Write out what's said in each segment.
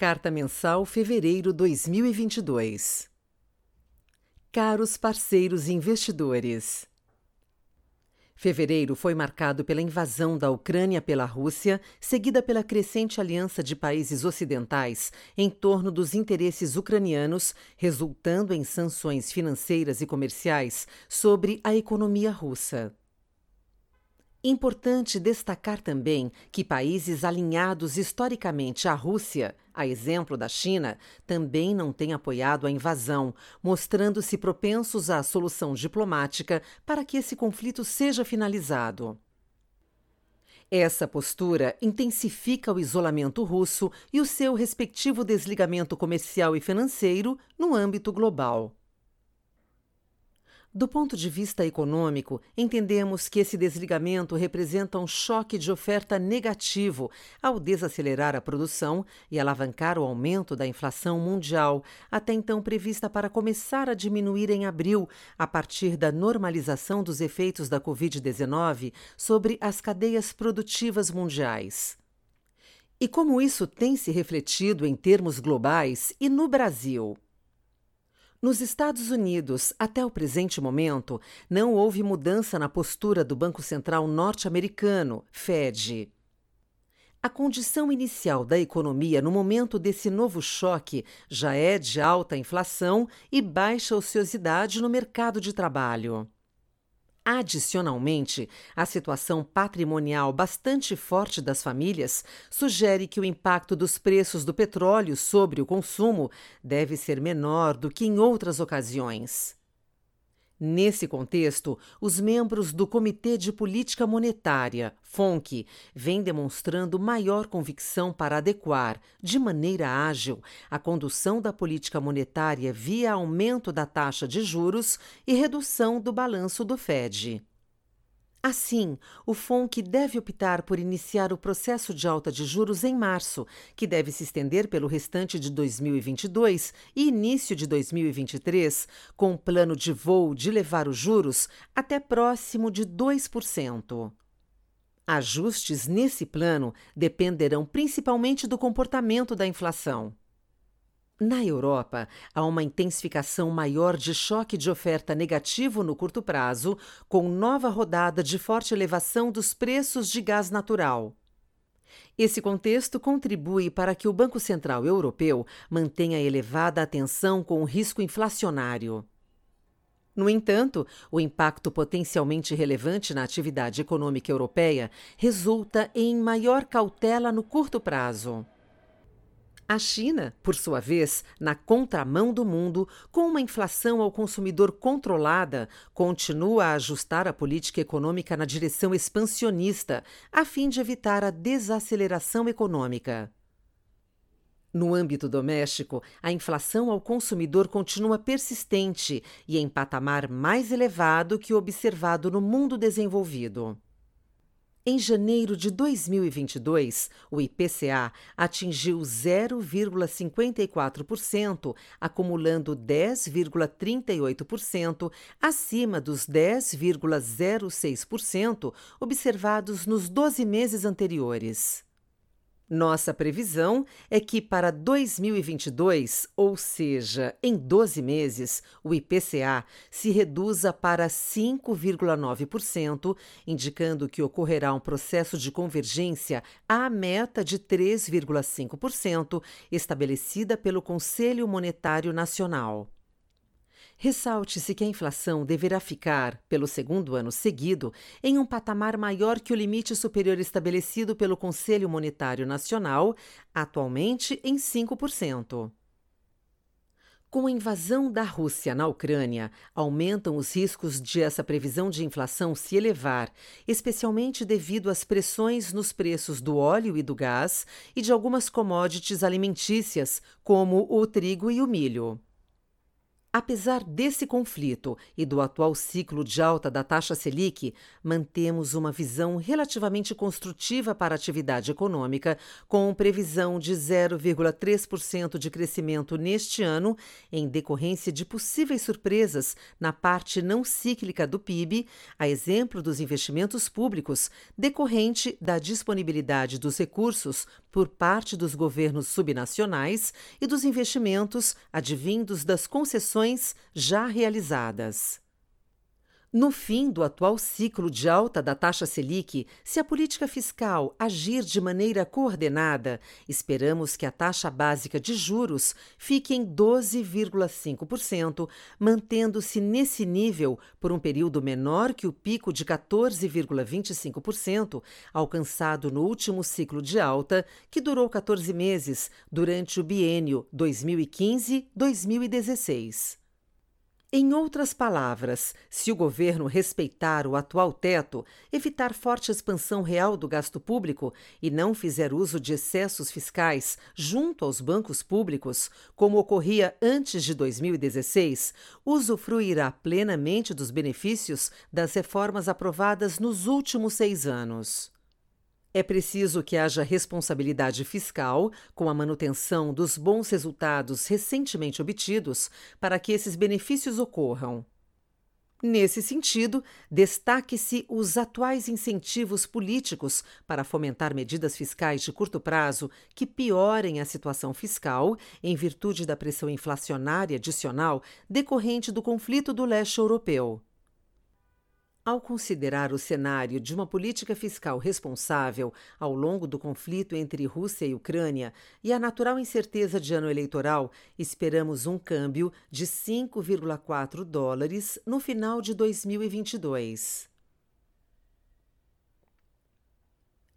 Carta Mensal Fevereiro 2022 Caros parceiros investidores, Fevereiro foi marcado pela invasão da Ucrânia pela Rússia, seguida pela crescente aliança de países ocidentais em torno dos interesses ucranianos, resultando em sanções financeiras e comerciais sobre a economia russa. Importante destacar também que países alinhados historicamente à Rússia, a exemplo da China, também não têm apoiado a invasão, mostrando-se propensos à solução diplomática para que esse conflito seja finalizado. Essa postura intensifica o isolamento russo e o seu respectivo desligamento comercial e financeiro no âmbito global. Do ponto de vista econômico, entendemos que esse desligamento representa um choque de oferta negativo ao desacelerar a produção e alavancar o aumento da inflação mundial, até então prevista para começar a diminuir em abril, a partir da normalização dos efeitos da Covid-19 sobre as cadeias produtivas mundiais. E como isso tem se refletido em termos globais e no Brasil? Nos Estados Unidos, até o presente momento, não houve mudança na postura do Banco Central norte-americano, Fed. A condição inicial da economia no momento desse novo choque já é de alta inflação e baixa ociosidade no mercado de trabalho. Adicionalmente, a situação patrimonial bastante forte das famílias sugere que o impacto dos preços do petróleo sobre o consumo deve ser menor do que em outras ocasiões. Nesse contexto, os membros do Comitê de Política Monetária, FONC, vêm demonstrando maior convicção para adequar, de maneira ágil, a condução da política monetária via aumento da taxa de juros e redução do balanço do Fed. Assim, o FONC deve optar por iniciar o processo de alta de juros em março, que deve se estender pelo restante de 2022 e início de 2023, com um plano de voo de levar os juros até próximo de 2%. Ajustes nesse plano dependerão principalmente do comportamento da inflação. Na Europa, há uma intensificação maior de choque de oferta negativo no curto prazo, com nova rodada de forte elevação dos preços de gás natural. Esse contexto contribui para que o Banco Central Europeu mantenha elevada atenção com o risco inflacionário. No entanto, o impacto potencialmente relevante na atividade econômica europeia resulta em maior cautela no curto prazo. A China, por sua vez, na contramão do mundo, com uma inflação ao consumidor controlada, continua a ajustar a política econômica na direção expansionista, a fim de evitar a desaceleração econômica. No âmbito doméstico, a inflação ao consumidor continua persistente e em patamar mais elevado que o observado no mundo desenvolvido. Em janeiro de 2022, o IPCA atingiu 0,54%, acumulando 10,38% acima dos 10,06% observados nos 12 meses anteriores. Nossa previsão é que para 2022, ou seja, em 12 meses, o IPCA se reduza para 5,9%, indicando que ocorrerá um processo de convergência à meta de 3,5% estabelecida pelo Conselho Monetário Nacional. Ressalte-se que a inflação deverá ficar, pelo segundo ano seguido, em um patamar maior que o limite superior estabelecido pelo Conselho Monetário Nacional, atualmente em 5%. Com a invasão da Rússia na Ucrânia, aumentam os riscos de essa previsão de inflação se elevar, especialmente devido às pressões nos preços do óleo e do gás e de algumas commodities alimentícias, como o trigo e o milho. Apesar desse conflito e do atual ciclo de alta da taxa Selic, mantemos uma visão relativamente construtiva para a atividade econômica, com previsão de 0,3% de crescimento neste ano, em decorrência de possíveis surpresas na parte não cíclica do PIB, a exemplo dos investimentos públicos, decorrente da disponibilidade dos recursos por parte dos governos subnacionais e dos investimentos advindos das concessões já realizadas. No fim do atual ciclo de alta da taxa Selic, se a política fiscal agir de maneira coordenada, esperamos que a taxa básica de juros fique em 12,5%, mantendo-se nesse nível por um período menor que o pico de 14,25% alcançado no último ciclo de alta, que durou 14 meses durante o biênio 2015-2016. Em outras palavras, se o governo respeitar o atual teto, evitar forte expansão real do gasto público e não fizer uso de excessos fiscais junto aos bancos públicos, como ocorria antes de 2016, usufruirá plenamente dos benefícios das reformas aprovadas nos últimos seis anos. É preciso que haja responsabilidade fiscal com a manutenção dos bons resultados recentemente obtidos para que esses benefícios ocorram. Nesse sentido, destaque-se os atuais incentivos políticos para fomentar medidas fiscais de curto prazo que piorem a situação fiscal em virtude da pressão inflacionária adicional decorrente do conflito do leste europeu. Ao considerar o cenário de uma política fiscal responsável ao longo do conflito entre Rússia e Ucrânia e a natural incerteza de ano eleitoral, esperamos um câmbio de 5,4 dólares no final de 2022.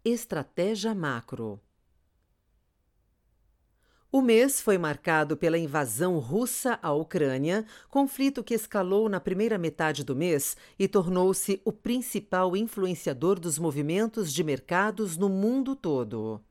Estratégia macro o mês foi marcado pela invasão russa à Ucrânia, conflito que escalou na primeira metade do mês e tornou-se o principal influenciador dos movimentos de mercados no mundo todo.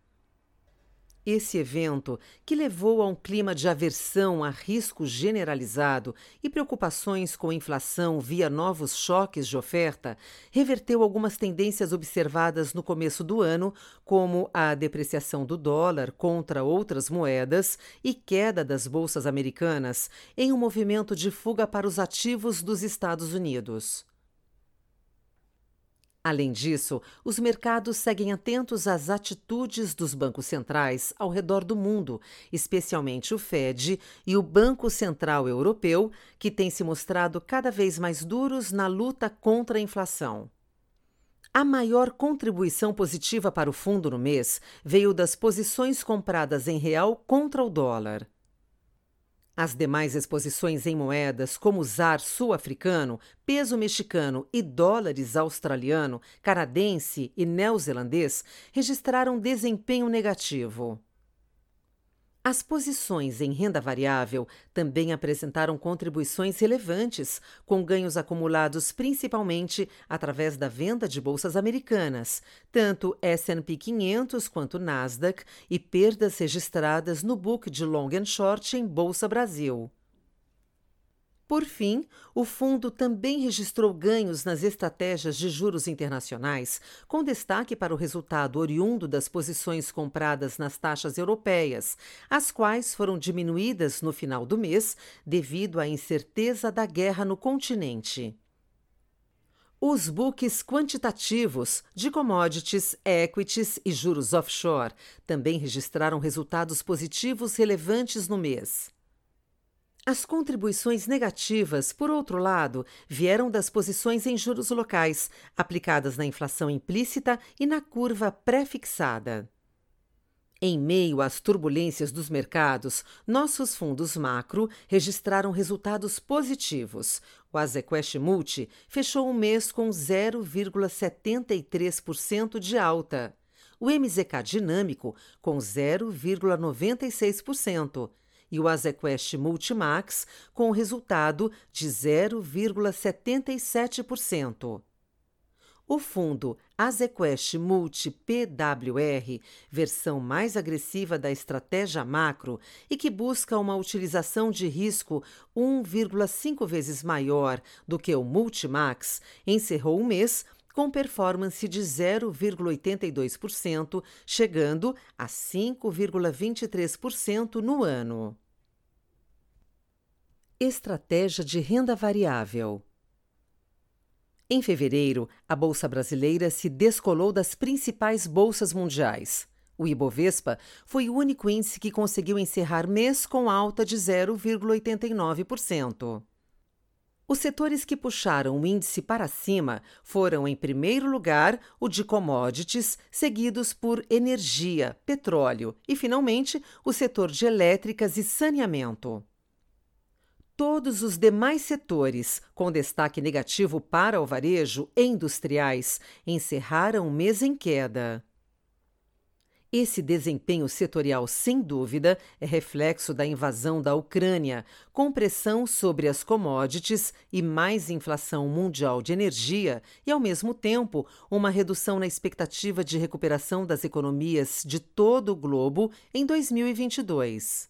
Esse evento, que levou a um clima de aversão a risco generalizado e preocupações com inflação via novos choques de oferta, reverteu algumas tendências observadas no começo do ano, como a depreciação do dólar contra outras moedas e queda das bolsas americanas, em um movimento de fuga para os ativos dos Estados Unidos. Além disso, os mercados seguem atentos às atitudes dos bancos centrais ao redor do mundo, especialmente o Fed e o Banco Central Europeu, que têm se mostrado cada vez mais duros na luta contra a inflação. A maior contribuição positiva para o fundo no mês veio das posições compradas em real contra o dólar. As demais exposições em moedas, como ZAR sul-africano, peso mexicano e dólares australiano, canadense e neozelandês, registraram desempenho negativo. As posições em renda variável também apresentaram contribuições relevantes, com ganhos acumulados principalmente através da venda de bolsas americanas, tanto S&P 500 quanto Nasdaq, e perdas registradas no book de long and short em Bolsa Brasil. Por fim, o fundo também registrou ganhos nas estratégias de juros internacionais, com destaque para o resultado oriundo das posições compradas nas taxas europeias, as quais foram diminuídas no final do mês devido à incerteza da guerra no continente. Os books quantitativos de commodities, equities e juros offshore também registraram resultados positivos relevantes no mês. As contribuições negativas, por outro lado, vieram das posições em juros locais, aplicadas na inflação implícita e na curva pré-fixada. Em meio às turbulências dos mercados, nossos fundos macro registraram resultados positivos. O Azequest Multi fechou o mês com 0,73% de alta. O MZK Dinâmico com 0,96% e o Azequest Multimax, com resultado de 0,77%. O fundo Azequest Multi PWR, versão mais agressiva da estratégia macro e que busca uma utilização de risco 1,5 vezes maior do que o Multimax, encerrou o mês com performance de 0,82%, chegando a 5,23% no ano. Estratégia de renda variável. Em fevereiro, a Bolsa Brasileira se descolou das principais bolsas mundiais. O Ibovespa foi o único índice que conseguiu encerrar mês com alta de 0,89%. Os setores que puxaram o índice para cima foram, em primeiro lugar, o de commodities, seguidos por energia, petróleo e, finalmente, o setor de elétricas e saneamento. Todos os demais setores, com destaque negativo para o varejo e industriais, encerraram o mês em queda. Esse desempenho setorial, sem dúvida, é reflexo da invasão da Ucrânia, com pressão sobre as commodities e mais inflação mundial de energia, e, ao mesmo tempo, uma redução na expectativa de recuperação das economias de todo o globo em 2022.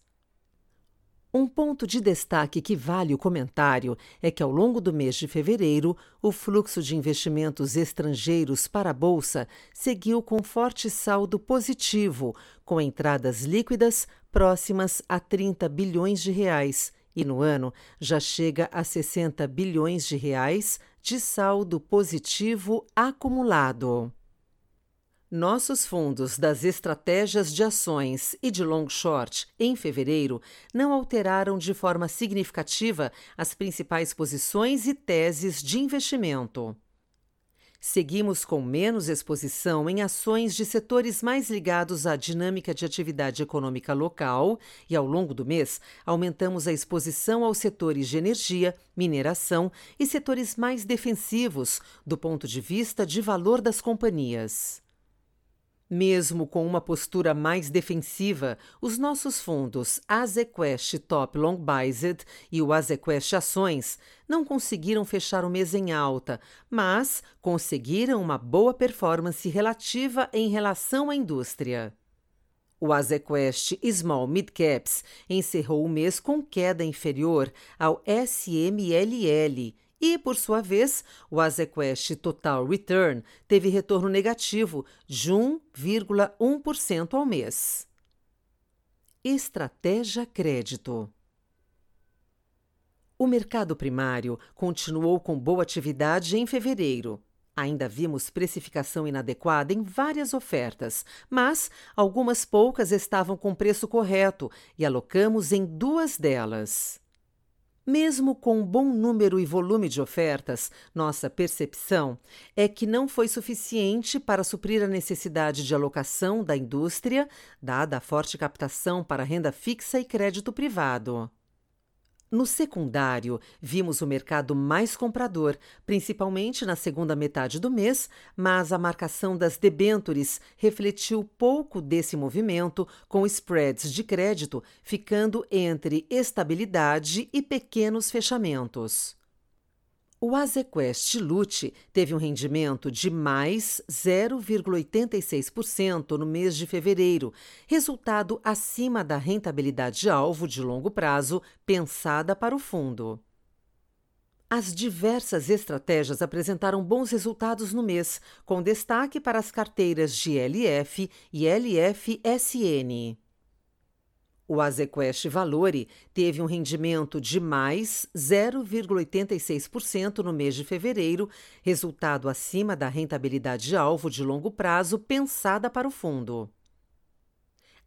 Um ponto de destaque que vale o comentário é que, ao longo do mês de fevereiro, o fluxo de investimentos estrangeiros para a Bolsa seguiu com forte saldo positivo, com entradas líquidas próximas a 30 bilhões de reais, e no ano já chega a 60 bilhões de reais de saldo positivo acumulado. Nossos fundos das estratégias de ações e de long short em fevereiro não alteraram de forma significativa as principais posições e teses de investimento. Seguimos com menos exposição em ações de setores mais ligados à dinâmica de atividade econômica local e, ao longo do mês, aumentamos a exposição aos setores de energia, mineração e setores mais defensivos do ponto de vista de valor das companhias. Mesmo com uma postura mais defensiva, os nossos fundos Azequest Top Long Biased e o Azequest Ações não conseguiram fechar o mês em alta, mas conseguiram uma boa performance relativa em relação à indústria. O Azequest Small Mid Caps encerrou o mês com queda inferior ao SMLL e, por sua vez, o Azequest Total Return teve retorno negativo de 1,1% ao mês. Estratégia Crédito O mercado primário continuou com boa atividade em fevereiro. Ainda vimos precificação inadequada em várias ofertas, mas algumas poucas estavam com preço correto e alocamos em duas delas. Mesmo com um bom número e volume de ofertas, nossa percepção é que não foi suficiente para suprir a necessidade de alocação da indústria, dada a forte captação para renda fixa e crédito privado. No secundário, vimos o mercado mais comprador, principalmente na segunda metade do mês, mas a marcação das debêntures refletiu pouco desse movimento, com spreads de crédito ficando entre estabilidade e pequenos fechamentos. O Azequest Lute teve um rendimento de mais 0,86% no mês de fevereiro, resultado acima da rentabilidade-alvo de longo prazo pensada para o fundo. As diversas estratégias apresentaram bons resultados no mês, com destaque para as carteiras de LF e LFSN. O Azequest Valore teve um rendimento de mais 0,86% no mês de fevereiro, resultado acima da rentabilidade-alvo de longo prazo pensada para o fundo.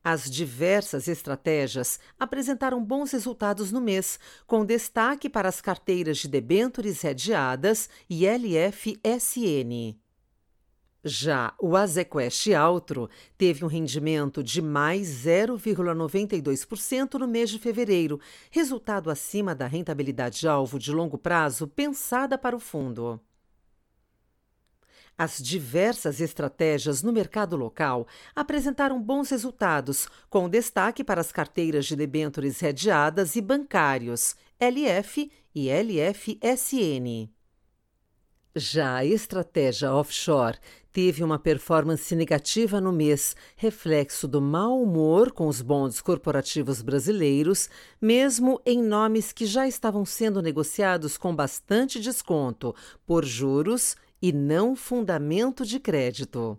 As diversas estratégias apresentaram bons resultados no mês, com destaque para as carteiras de debêntures redeadas e LFSN. Já o Azequest Altro teve um rendimento de mais 0,92% no mês de fevereiro, resultado acima da rentabilidade-alvo de longo prazo pensada para o fundo. As diversas estratégias no mercado local apresentaram bons resultados, com destaque para as carteiras de debêntures redeadas e bancários, LF e LFSN. Já a estratégia offshore teve uma performance negativa no mês, reflexo do mau humor com os bondes corporativos brasileiros, mesmo em nomes que já estavam sendo negociados com bastante desconto por juros e não fundamento de crédito.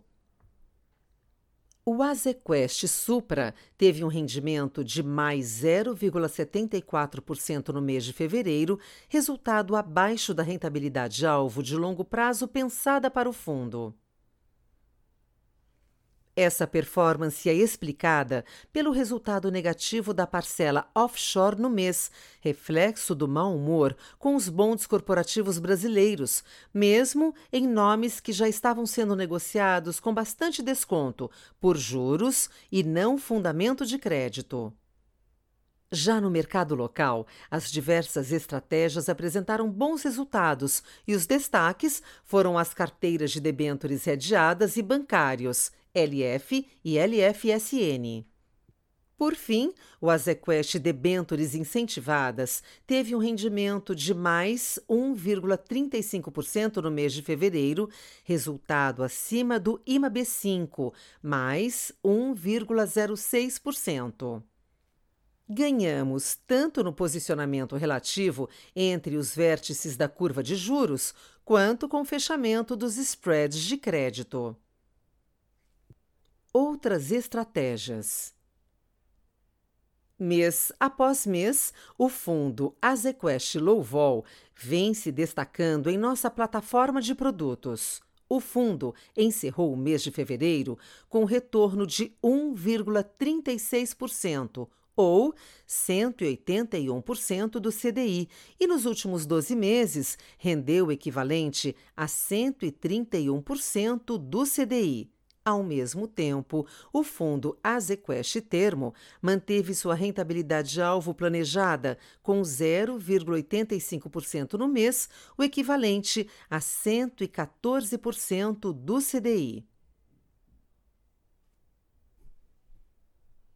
O Azequest Supra teve um rendimento de mais 0,74% no mês de fevereiro, resultado abaixo da rentabilidade-alvo de longo prazo pensada para o fundo. Essa performance é explicada pelo resultado negativo da parcela offshore no mês, reflexo do mau humor com os bondes corporativos brasileiros, mesmo em nomes que já estavam sendo negociados com bastante desconto por juros e não fundamento de crédito. Já no mercado local, as diversas estratégias apresentaram bons resultados e os destaques foram as carteiras de debêntures redeadas e bancários, LF e LFSN. Por fim, o Azequest Debentures Incentivadas teve um rendimento de mais 1,35% no mês de fevereiro, resultado acima do IMAB5, mais 1,06%. Ganhamos tanto no posicionamento relativo entre os vértices da curva de juros, quanto com o fechamento dos spreads de crédito. Outras estratégias. Mês após mês, o fundo Azequest Low Vol vem se destacando em nossa plataforma de produtos. O fundo encerrou o mês de fevereiro com retorno de 1,36%, ou 181% do CDI, e nos últimos 12 meses rendeu o equivalente a 131% do CDI. Ao mesmo tempo, o fundo Azequest Termo manteve sua rentabilidade-alvo planejada com 0,85% no mês, o equivalente a 114% do CDI.